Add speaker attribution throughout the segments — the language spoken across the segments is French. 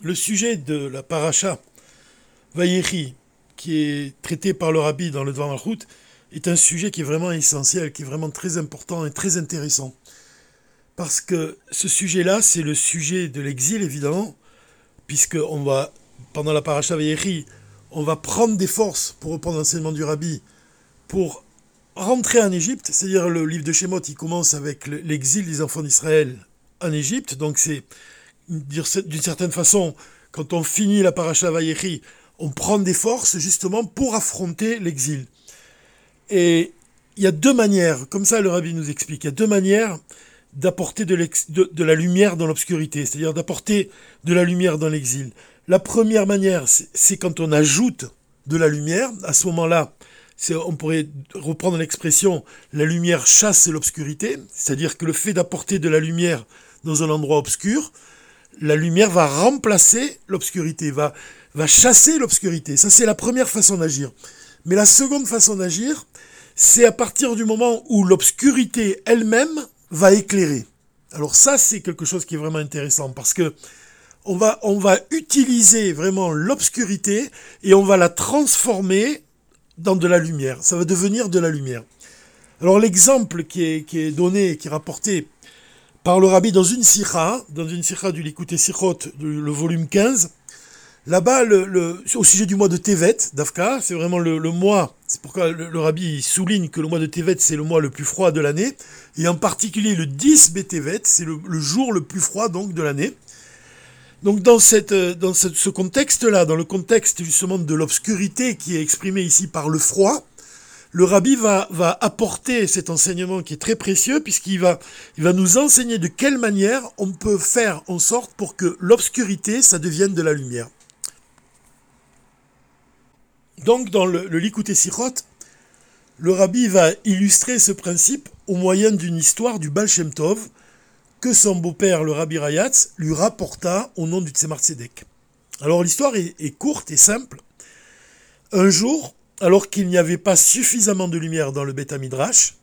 Speaker 1: le sujet de la paracha Vayechi, qui est traité par le rabbi dans le Dvar route est un sujet qui est vraiment essentiel, qui est vraiment très important et très intéressant. Parce que ce sujet-là, c'est le sujet de l'exil, évidemment, puisque on va, pendant la paracha Vayechi, on va prendre des forces, pour reprendre l'enseignement du rabbi, pour rentrer en Égypte, c'est-à-dire le livre de Shemot, il commence avec l'exil des enfants d'Israël en Égypte, donc c'est d'une certaine façon, quand on finit la paracha Vayechi, on prend des forces justement pour affronter l'exil. Et il y a deux manières, comme ça le rabbi nous explique, il y a deux manières d'apporter de, de, la lumière dans l'obscurité, c'est-à-dire d'apporter de la lumière dans l'exil. La première manière, c'est quand on ajoute de la lumière. À ce moment-là, on pourrait reprendre l'expression la lumière chasse l'obscurité, c'est-à-dire que le fait d'apporter de la lumière dans un endroit obscur, la lumière va remplacer l'obscurité, va, va chasser l'obscurité. Ça, c'est la première façon d'agir. Mais la seconde façon d'agir, c'est à partir du moment où l'obscurité elle-même va éclairer. Alors ça, c'est quelque chose qui est vraiment intéressant parce que on va, on va utiliser vraiment l'obscurité et on va la transformer dans de la lumière. Ça va devenir de la lumière. Alors l'exemple qui est, qui est donné, qui est rapporté par le rabbi dans une sikha, dans une sikha du Likuté Sikhot, le volume 15. Là-bas, au sujet du mois de Tevet, d'Afka, c'est vraiment le, mois, c'est pourquoi le, rabbi souligne que le mois de Tevet, c'est le mois le plus froid de l'année, et en particulier le 10 Tevet, c'est le, jour le plus froid donc de l'année. Donc dans, dans ce contexte-là, dans le contexte justement de l'obscurité qui est exprimée ici par le froid, le rabbi va, apporter cet enseignement qui est très précieux puisqu'il va, nous enseigner de quelle manière on peut faire en sorte pour que l'obscurité, ça devienne de la lumière. Donc dans le, le Likute Sichot, le rabbi va illustrer ce principe au moyen d'une histoire du Baal Tov que son beau-père, le rabbi Rayatz, lui rapporta au nom du Tzemar. Alors l'histoire est courte et simple. Un jour, alors qu'il n'y avait pas suffisamment de lumière dans le Beth Midrash,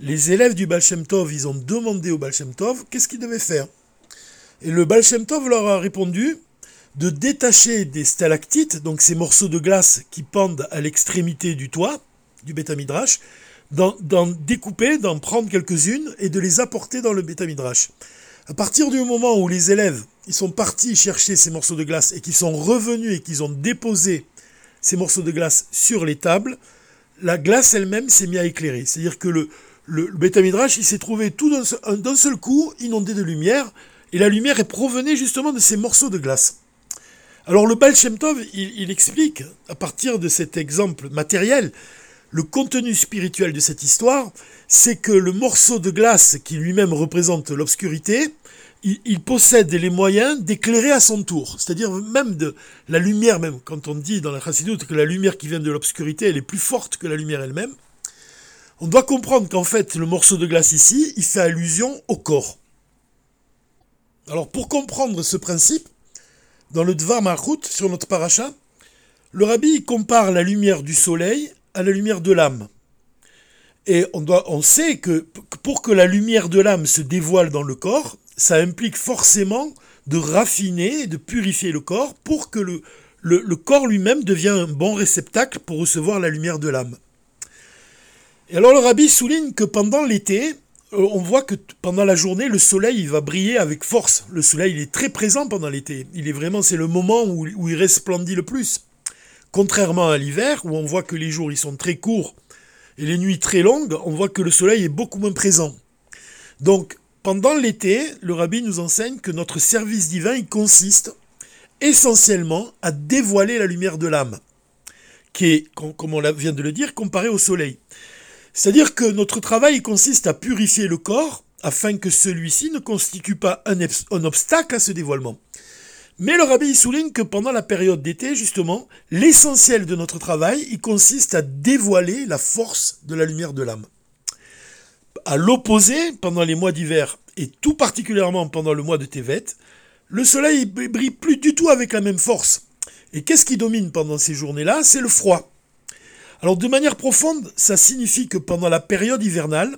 Speaker 1: les élèves du Baal Shem Tov, ils ont demandé au Baal Shem Tov qu'est-ce qu'ils devaient faire. Et le Baal Shem Tov leur a répondu de détacher des stalactites, donc ces morceaux de glace qui pendent à l'extrémité du toit du Beth Midrash, d'en découper, d'en prendre quelques-unes et de les apporter dans le Beth Midrash. À partir du moment où les élèves ils sont partis chercher ces morceaux de glace et qu'ils sont revenus et qu'ils ont déposé ces morceaux de glace sur les tables, la glace elle-même s'est mise à éclairer. C'est-à-dire que le, le, il s'est trouvé tout d'un seul coup inondé de lumière, et la lumière est provenait justement de ces morceaux de glace. Alors le Baal il, explique, à partir de cet exemple matériel, le contenu spirituel de cette histoire, c'est que le morceau de glace qui lui-même représente l'obscurité, il, possède les moyens d'éclairer à son tour. C'est-à-dire même de la lumière, même quand on dit dans la chassidoute que la lumière qui vient de l'obscurité, elle est plus forte que la lumière elle-même, on doit comprendre qu'en fait, le morceau de glace ici, il fait allusion au corps. Alors pour comprendre ce principe, dans le Dvar Malchut, sur notre paracha, le rabbi compare la lumière du soleil à la lumière de l'âme. Et on, sait que pour que la lumière de l'âme se dévoile dans le corps, ça implique forcément de raffiner et de purifier le corps pour que le, corps lui-même devienne un bon réceptacle pour recevoir la lumière de l'âme. Et alors le rabbi souligne que pendant l'été, euh, on voit que pendant la journée, le soleil il va briller avec force. Le soleil il est très présent pendant l'été. Il est vraiment, c'est le moment où, où, il resplendit le plus. Contrairement à l'hiver, où on voit que les jours ils sont très courts et les nuits très longues, on voit que le soleil est beaucoup moins présent. Donc pendant l'été, le rabbi nous enseigne que notre service divin consiste essentiellement à dévoiler la lumière de l'âme, qui est, comme on vient de le dire, comparée au soleil. C'est-à-dire que notre travail consiste à purifier le corps afin que celui-ci ne constitue pas un, obstacle à ce dévoilement. Mais le rabbi souligne que pendant la période d'été, justement, l'essentiel de notre travail, il consiste à dévoiler la force de la lumière de l'âme. À l'opposé, pendant les mois d'hiver, et tout particulièrement pendant le mois de Tevet, le soleil brille plus du tout avec la même force. Et qu'est-ce qui domine pendant ces journées-là? C'est le froid. Alors de manière profonde, ça signifie que pendant la période hivernale,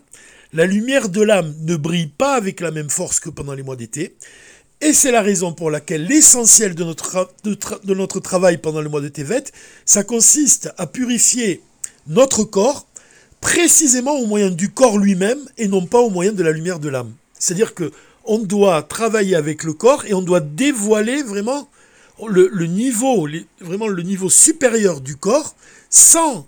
Speaker 1: la lumière de l'âme ne brille pas avec la même force que pendant les mois d'été, Et c'est la raison pour laquelle l'essentiel de notre, travail pendant le mois de Tevet, ça consiste à purifier notre corps précisément au moyen du corps lui-même et non pas au moyen de la lumière de l'âme. C'est-à-dire que on doit travailler avec le corps et on doit dévoiler vraiment le, niveau, vraiment le niveau supérieur du corps sans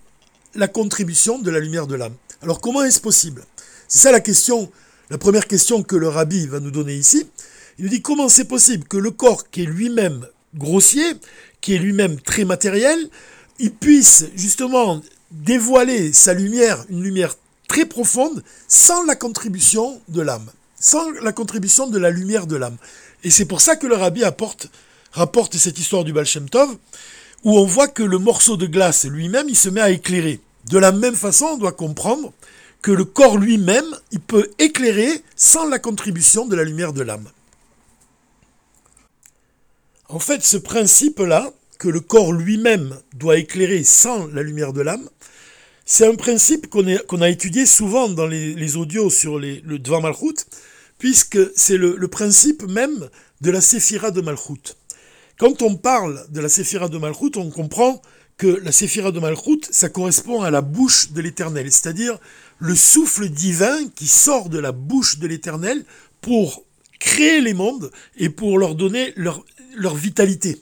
Speaker 1: la contribution de la lumière de l'âme. Alors comment est-ce possible? C'est ça la question, la première question que le rabbi va nous donner ici. Il nous dit comment c'est possible que le corps qui est lui-même grossier, qui est lui-même très matériel, il puisse justement dévoiler sa lumière, une lumière très profonde, sans la contribution de l'âme, sans la contribution de la lumière de l'âme. Et c'est pour ça que le rabbi apporte, rapporte cette histoire du Baal Shem Tov, où on voit que le morceau de glace lui-même, il se met à éclairer. De la même façon, on doit comprendre que le corps lui-même, il peut éclairer sans la contribution de la lumière de l'âme. En fait, ce principe-là, que le corps lui-même doit éclairer sans la lumière de l'âme, c'est un principe qu'on a étudié souvent dans les, audios sur le Dvar Malchut, puisque c'est le, principe même de la Séphira de Malchut. Quand on parle de la Séphira de Malchut, on comprend que la Séphira de Malchut, ça correspond à la bouche de l'Éternel, c'est-à-dire le souffle divin qui sort de la bouche de l'Éternel pour créer les mondes et pour leur donner leur vitalité.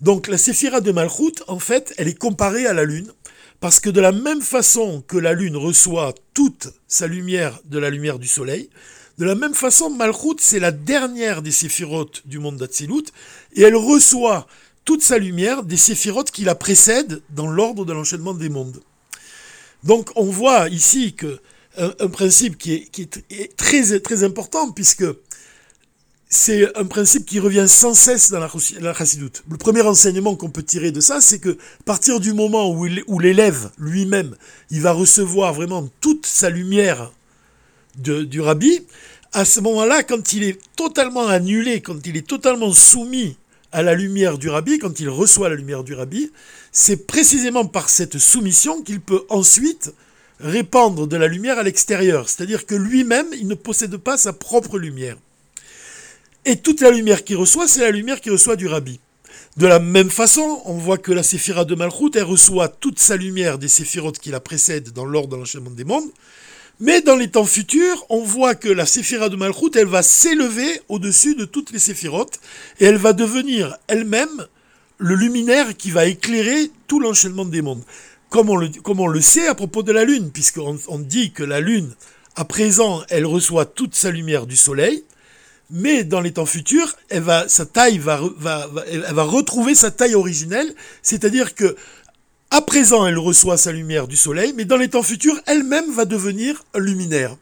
Speaker 1: Donc la séphira de Malchut, en fait, elle est comparée à la lune, parce que de la même façon que la lune reçoit toute sa lumière de la lumière du soleil, de la même façon, Malchut, c'est la dernière des séphirotes du monde d'Atsilut, et elle reçoit toute sa lumière des séphirotes qui la précèdent dans l'ordre de l'enchaînement des mondes. Donc on voit ici que un, principe qui est, qui est, très, très important, puisque c'est un principe qui revient sans cesse dans la, la chassidoute. Le premier enseignement qu'on peut tirer de ça, c'est que à partir du moment où, l'élève lui-même, il va recevoir vraiment toute sa lumière du rabbi, à ce moment-là, quand il est totalement annulé, quand il est totalement soumis à la lumière du rabbi, quand il reçoit la lumière du rabbi, c'est précisément par cette soumission qu'il peut ensuite répandre de la lumière à l'extérieur. C'est-à-dire que lui-même, il ne possède pas sa propre lumière. Et toute la lumière qu'il reçoit, c'est la lumière qu'il reçoit du rabbi. De la même façon, on voit que la séphira de Malchut, elle reçoit toute sa lumière des séphirotes qui la précèdent dans l'ordre de l'enchaînement des mondes. Mais dans les temps futurs, on voit que la séphira de Malchut, elle va s'élever au-dessus de toutes les séphirotes et elle va devenir elle-même le luminaire qui va éclairer tout l'enchaînement des mondes. Comme on, le, sait à propos de la Lune, puisqu'on on dit que la Lune, à présent, elle reçoit toute sa lumière du Soleil, mais dans les temps futurs, elle va, sa taille va, va, elle va retrouver sa taille originelle, c'est-à-dire que à présent, elle reçoit sa lumière du soleil, mais dans les temps futurs, elle-même va devenir luminaire.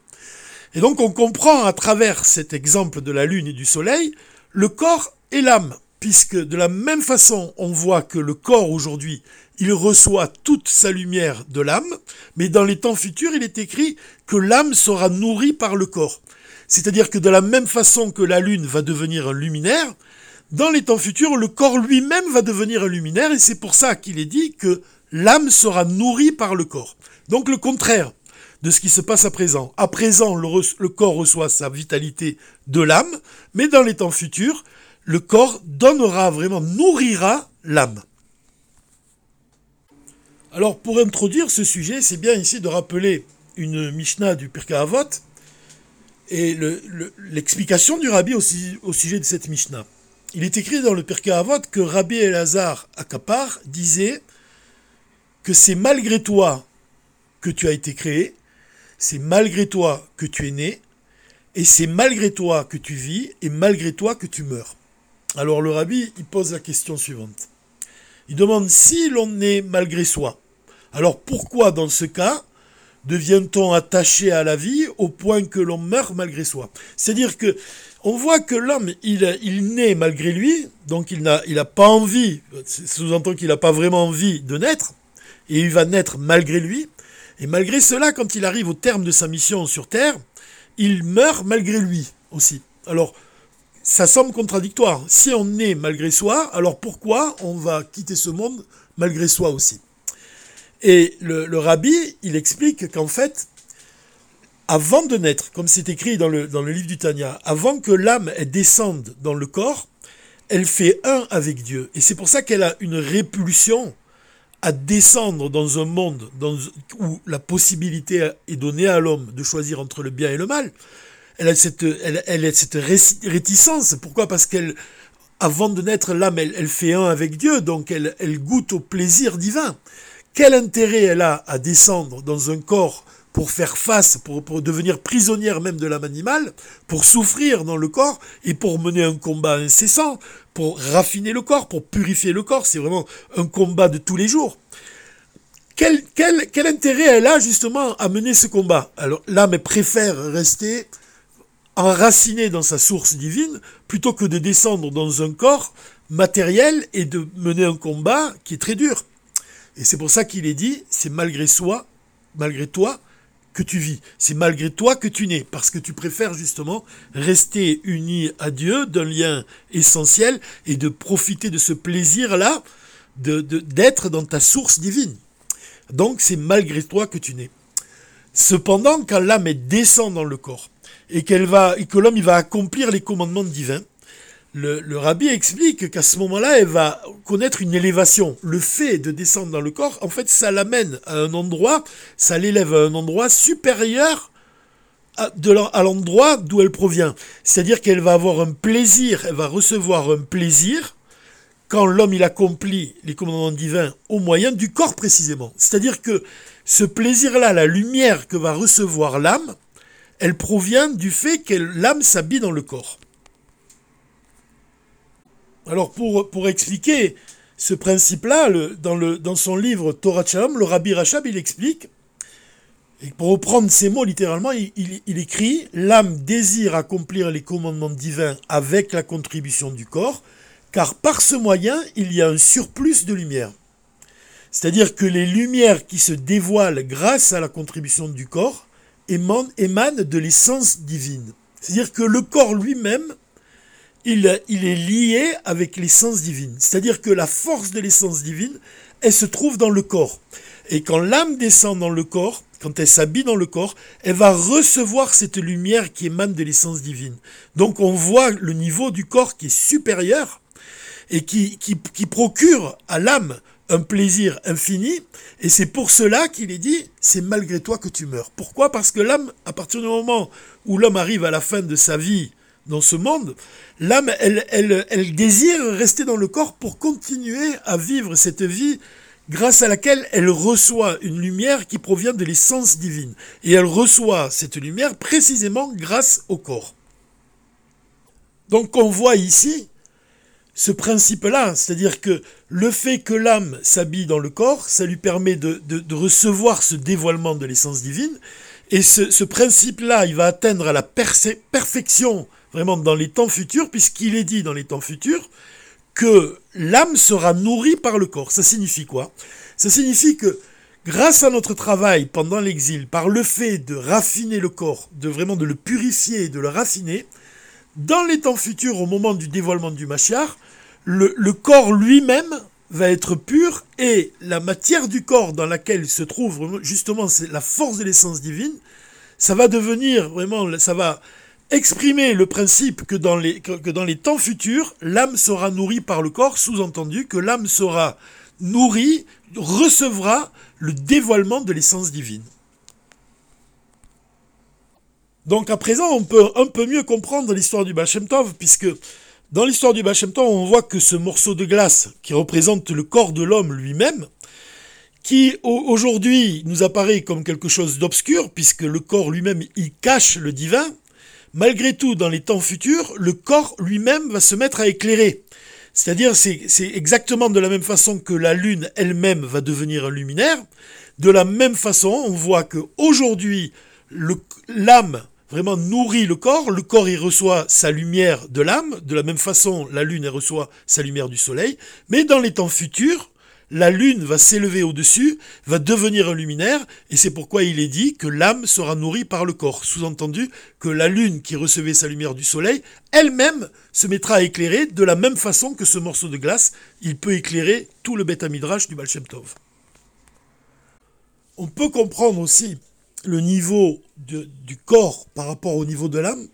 Speaker 1: Et donc, on comprend à travers cet exemple de la lune et du soleil, le corps et l'âme, puisque de la même façon, on voit que le corps aujourd'hui, il reçoit toute sa lumière de l'âme, mais dans les temps futurs, il est écrit que l'âme sera nourrie par le corps. C'est-à-dire que de la même façon que la Lune va devenir un luminaire, dans les temps futurs, le corps lui-même va devenir un luminaire, et c'est pour ça qu'il est dit que l'âme sera nourrie par le corps. Donc le contraire de ce qui se passe à présent. À présent, le, corps reçoit sa vitalité de l'âme, mais dans les temps futurs, le corps donnera vraiment, nourrira l'âme. Alors pour introduire ce sujet, c'est bien ici de rappeler une Mishnah du Pirkei Avot, et l'explication du rabbi au, sujet de cette Mishnah. Il est écrit dans le Pirkei Avot que Rabbi Elazar Akapar disait que c'est malgré toi que tu as été créé, c'est malgré toi que tu es né, et c'est malgré toi que tu vis, et malgré toi que tu meurs. Alors le rabbi, il pose la question suivante. Il demande si l'on est malgré soi. Alors pourquoi dans ce cas devient-on attaché à la vie au point que l'on meurt malgré soi C'est-à-dire que on voit que l'homme, il, naît malgré lui, donc il n'a il a pas envie, sous-entend qu'il n'a pas vraiment envie de naître, et il va naître malgré lui, et malgré cela, quand il arrive au terme de sa mission sur Terre, il meurt malgré lui aussi. Alors, ça semble contradictoire. Si on naît malgré soi, alors pourquoi on va quitter ce monde malgré soi aussi? Et le, rabbi, il explique qu'en fait, avant de naître, comme c'est écrit dans le, dans le livre du Tanya, avant que l'âme descende dans le corps, elle fait un avec Dieu. Et c'est pour ça qu'elle a une répulsion à descendre dans un monde où la possibilité est donnée à l'homme de choisir entre le bien et le mal. Elle a cette, elle, a cette réticence. Pourquoi? Parce qu'elle, avant de naître, l'âme, elle, elle, fait un avec Dieu, donc elle, elle goûte au plaisir divin. Quel intérêt elle a à descendre dans un corps pour faire face, pour, devenir prisonnière même de l'âme animale, pour souffrir dans le corps et pour mener un combat incessant, pour raffiner le corps, pour purifier le corps. C'est vraiment un combat de tous les jours. Quel intérêt elle a justement à mener ce combat? Alors l'âme préfère rester enracinée dans sa source divine plutôt que de descendre dans un corps matériel et de mener un combat qui est très dur. Et c'est pour ça qu'il est dit, c'est malgré soi, malgré toi, que tu vis. C'est malgré toi que tu nais, parce que tu préfères justement rester uni à Dieu d'un lien essentiel et de profiter de ce plaisir-là d'être dans ta source divine. Donc c'est malgré toi que tu nais. Cependant, quand l'âme descend dans le corps et qu'elle va et que l'homme il va accomplir les commandements divins, le, rabbi explique qu'à ce moment-là, elle va connaître une élévation. Le fait de descendre dans le corps, en fait, ça l'amène à un endroit, ça l'élève à un endroit supérieur à, à l'endroit d'où elle provient. C'est-à-dire qu'elle va avoir un plaisir, elle va recevoir un plaisir quand l'homme il accomplit les commandements divins au moyen du corps précisément. C'est-à-dire que ce plaisir-là, la lumière que va recevoir l'âme, elle provient du fait que l'âme s'habille dans le corps. Alors pour, expliquer ce principe-là, dans, son livre Torah Shalom, le Rabbi Rachab, il explique, et pour reprendre ces mots littéralement, il, il écrit L'âme désire accomplir les commandements divins avec la contribution du corps, car par ce moyen, il y a un surplus de lumière. C'est-à-dire que les lumières qui se dévoilent grâce à la contribution du corps émanent, émanent de l'essence divine. C'est-à-dire que le corps lui-même il, est lié avec l'essence divine. C'est-à-dire que la force de l'essence divine, elle se trouve dans le corps. Et quand l'âme descend dans le corps, quand elle s'habille dans le corps, elle va recevoir cette lumière qui émane de l'essence divine. Donc on voit le niveau du corps qui est supérieur et qui, qui, procure à l'âme un plaisir infini. Et c'est pour cela qu'il est dit, c'est malgré toi que tu meurs. Pourquoi? Parce que l'âme, à partir du moment où l'homme arrive à la fin de sa vie dans ce monde, l'âme, elle, désire rester dans le corps pour continuer à vivre cette vie grâce à laquelle elle reçoit une lumière qui provient de l'essence divine. Et elle reçoit cette lumière précisément grâce au corps. Donc on voit ici ce principe-là, c'est-à-dire que le fait que l'âme s'habille dans le corps, ça lui permet de, de, recevoir ce dévoilement de l'essence divine, et ce, ce principe-là, il va atteindre à la perfection vraiment dans les temps futurs, puisqu'il est dit dans les temps futurs que l'âme sera nourrie par le corps. Ça signifie quoi? Ça signifie que grâce à notre travail pendant l'exil, par le fait de raffiner le corps, de vraiment de le purifier, de le raffiner, dans les temps futurs, au moment du dévoilement du Machiar, le, le corps lui-même va être pur et la matière du corps dans laquelle se trouve justement la force de l'essence divine, ça va devenir vraiment, ça va exprimer le principe que dans les, temps futurs, l'âme sera nourrie par le corps, sous-entendu que l'âme sera nourrie, recevra le dévoilement de l'essence divine. Donc à présent, on peut un peu mieux comprendre l'histoire du Baal Tov, puisque dans l'histoire du Baal Tov, on voit que ce morceau de glace qui représente le corps de l'homme lui-même, qui aujourd'hui nous apparaît comme quelque chose d'obscur, puisque le corps lui-même, il cache le divin, malgré tout, dans les temps futurs, le corps lui-même va se mettre à éclairer. C'est-à-dire, c'est exactement de la même façon que la Lune elle-même va devenir un luminaire. De la même façon, on voit que aujourd'hui, l'âme vraiment nourrit le corps. Le corps, il reçoit sa lumière de l'âme. De la même façon, la Lune, elle reçoit sa lumière du Soleil. Mais dans les temps futurs, la lune va s'élever au-dessus, va devenir un luminaire, et c'est pourquoi il est dit que l'âme sera nourrie par le corps. Sous-entendu que la lune qui recevait sa lumière du soleil, elle-même se mettra à éclairer de la même façon que ce morceau de glace, il peut éclairer tout le bêta midrash du Baal On peut comprendre aussi le niveau du corps par rapport au niveau de l'âme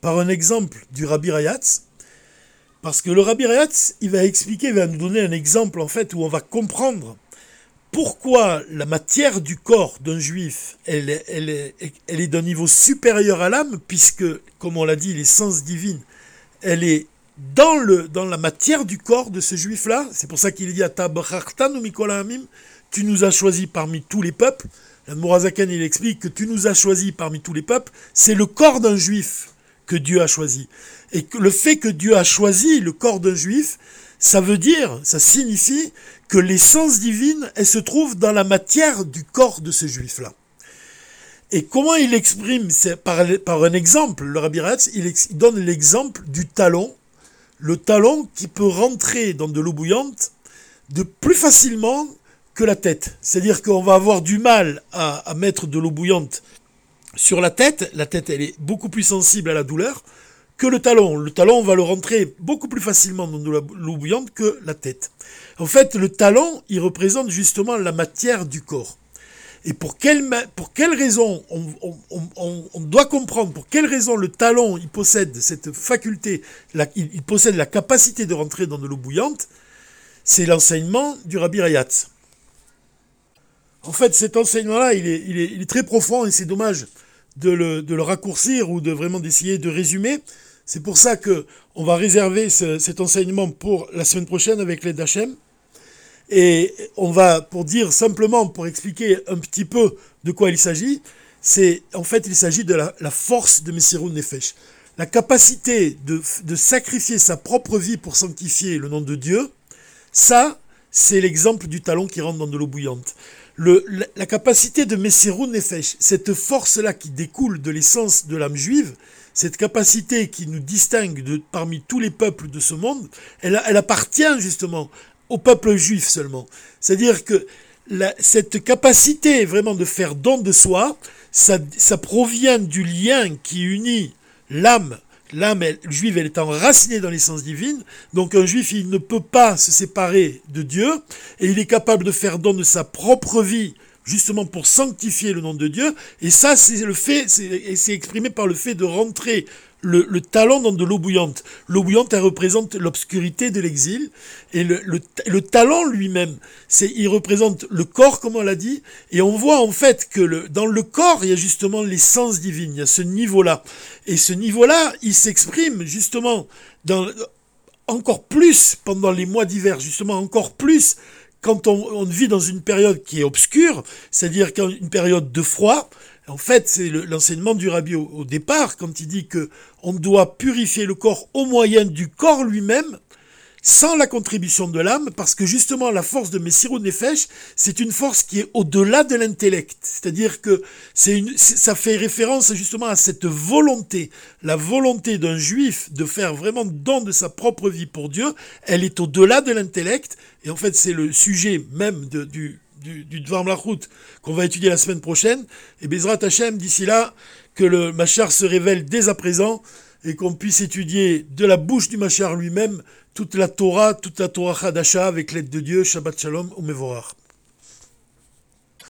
Speaker 1: par un exemple du Rabbi Rayatz. Parce que le Rabbi Rayatz, il va expliquer, il va nous donner un exemple en fait où on va comprendre pourquoi la matière du corps d'un juif, elle, est, d'un niveau supérieur à l'âme, puisque, comme on l'a dit, l'essence divine, elle est dans, le, dans la matière du corps de ce juif-là. C'est pour ça qu'il dit à Amim, tu nous as choisis parmi tous les peuples. Mourazakan, il explique que tu nous as choisis parmi tous les peuples. C'est le corps d'un juif que Dieu a choisi. Et que le fait que Dieu a choisi le corps d'un juif, ça veut dire, ça signifie que l'essence divine, elle se trouve dans la matière du corps de ce juif-là. Et comment il exprime par, par un exemple, le Rabbi Ratz, il, donne l'exemple du talon, le talon qui peut rentrer dans de l'eau bouillante de plus facilement que la tête. C'est-à-dire qu'on va avoir du mal à mettre de l'eau bouillante sur la tête. La tête, elle est beaucoup plus sensible à la douleur que le talon. Le talon, on va le rentrer beaucoup plus facilement dans de l'eau bouillante que la tête. En fait, le talon, il représente justement la matière du corps. Et pour quelle, pour raison on, doit comprendre pour quelle raison le talon il possède cette faculté, il, possède la capacité de rentrer dans de l'eau bouillante, c'est l'enseignement du Rabbi Rayatz. En fait, cet enseignement-là, il est, très profond et c'est dommage de le, de le, raccourcir ou de vraiment d'essayer de résumer. C'est pour ça que on va réserver cet enseignement pour la semaine prochaine avec l'aide d'Hachem. Et on va, pour dire simplement, pour expliquer un petit peu de quoi il s'agit, c'est en fait il s'agit de la, force de Messirou Nefesh. La capacité de, de, sacrifier sa propre vie pour sanctifier le nom de Dieu, ça, c'est l'exemple du talon qui rentre dans de l'eau bouillante. La, capacité de Messirou Nefesh, cette force-là qui découle de l'essence de l'âme juive, cette capacité qui nous distingue de, parmi tous les peuples de ce monde, elle, appartient justement au peuple juif seulement. C'est-à-dire que cette capacité vraiment de faire don de soi, ça provient du lien qui unit l'âme. L'âme juive, est enracinée dans l'essence divine. Donc un juif, il ne peut pas se séparer de Dieu. Et il est capable de faire don de sa propre vie justement pour sanctifier le nom de Dieu. Et ça, c'est le fait, c'est exprimé par le fait de rentrer le, talon dans de l'eau bouillante. L'eau bouillante, elle représente l'obscurité de l'exil. Et le, le, talon lui-même, c'est, il représente le corps, comme on l'a dit. Et on voit en fait que le, dans le corps, il y a justement l'essence divine. Il y a ce niveau-là. Et ce niveau-là, il s'exprime justement encore plus pendant les mois d'hiver, justement encore plus quand on, vit dans une période qui est obscure, c'est-à-dire une période de froid, en fait, c'est l'enseignement du rabbi au, départ, quand il dit que on doit purifier le corps au moyen du corps lui-même, sans la contribution de l'âme, parce que justement la force de Messirou Nefesh, c'est une force qui est au-delà de l'intellect. C'est-à-dire que c'est une, ça fait référence justement à cette volonté, la volonté d'un juif de faire vraiment don de sa propre vie pour Dieu, elle est au-delà de l'intellect, et en fait c'est le sujet même du, du, du la route qu'on va étudier la semaine prochaine. Et Bezrat Hashem, d'ici là, que le Machar se révèle dès à présent et qu'on puisse étudier de la bouche du Machar lui-même toute la Torah, toute la Torah Hadasha avec l'aide de Dieu, Shabbat Shalom, ou Mevorach.